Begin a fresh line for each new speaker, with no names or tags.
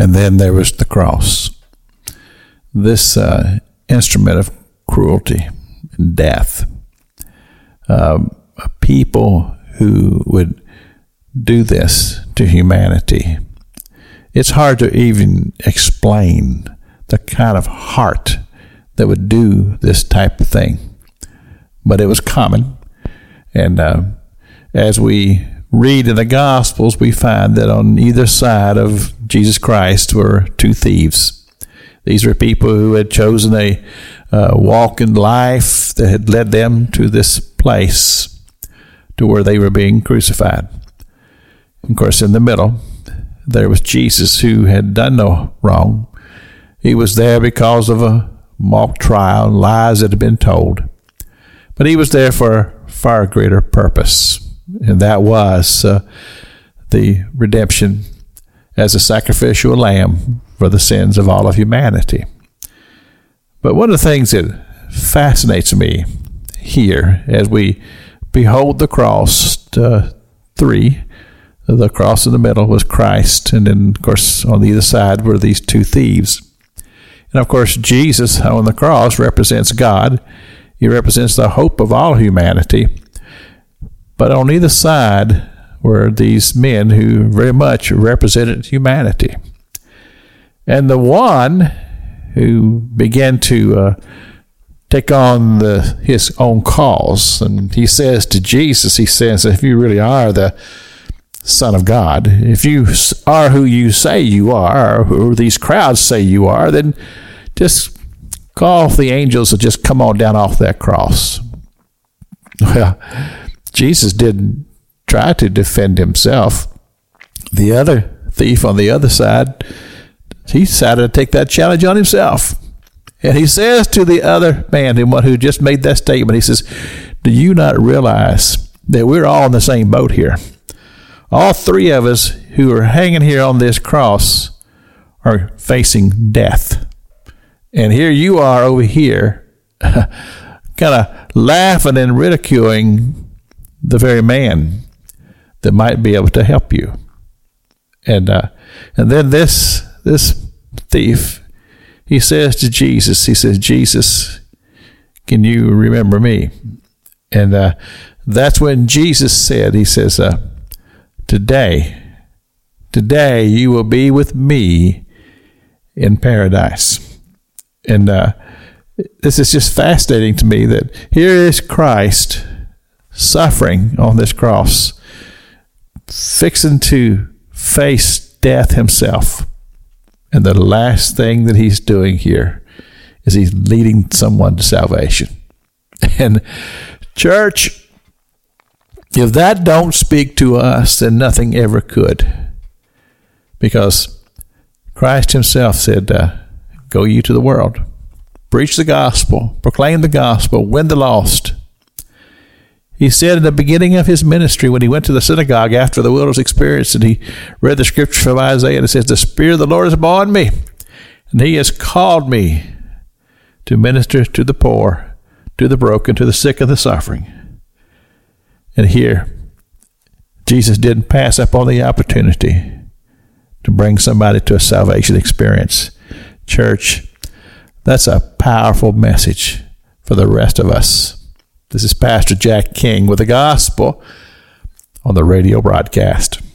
And then there was the cross. This uh, instrument of cruelty and death. Um, people who would do this to humanity. It's hard to even explain the kind of heart that would do this type of thing. But it was common. And uh, as we read in the Gospels, we find that on either side of Jesus Christ were two thieves. These were people who had chosen a uh, walk in life that had led them to this place to where they were being crucified. Of course, in the middle, there was Jesus who had done no wrong. He was there because of a mock trial, lies that had been told. But he was there for a far greater purpose and that was uh, the redemption as a sacrificial lamb for the sins of all of humanity. But one of the things that fascinates me here as we behold the cross, uh, three, the cross in the middle was Christ, and then, of course, on the other side were these two thieves. And of course, Jesus on the cross represents God. He represents the hope of all humanity. But on either side were these men who very much represented humanity. And the one who began to uh, take on the, his own cause, and he says to Jesus, he says, if you really are the Son of God, if you are who you say you are, or who these crowds say you are, then just call off the angels to just come on down off that cross. Well, Jesus didn't try to defend himself. The other thief on the other side, he decided to take that challenge on himself. And he says to the other man, the one who just made that statement, he says, Do you not realize that we're all in the same boat here? All three of us who are hanging here on this cross are facing death. And here you are over here, kind of laughing and ridiculing the very man that might be able to help you. And uh, and then this this thief, he says to Jesus, he says, Jesus, can you remember me? And uh, that's when Jesus said, he says, uh, today, today you will be with me in paradise. And uh, this is just fascinating to me that here is Christ suffering on this cross, fixing to face death himself. And the last thing that he's doing here is he's leading someone to salvation. And church, if that don't speak to us, then nothing ever could. Because Christ himself said, uh, Go you to the world, preach the gospel, proclaim the gospel, win the lost. He said in the beginning of his ministry when he went to the synagogue after the wilderness experience and he read the scripture from Isaiah and it says, The Spirit of the Lord is upon me, and he has called me to minister to the poor, to the broken, to the sick and the suffering. And here, Jesus didn't pass up on the opportunity to bring somebody to a salvation experience. Church, that's a powerful message for the rest of us. This is Pastor Jack King with the gospel on the radio broadcast.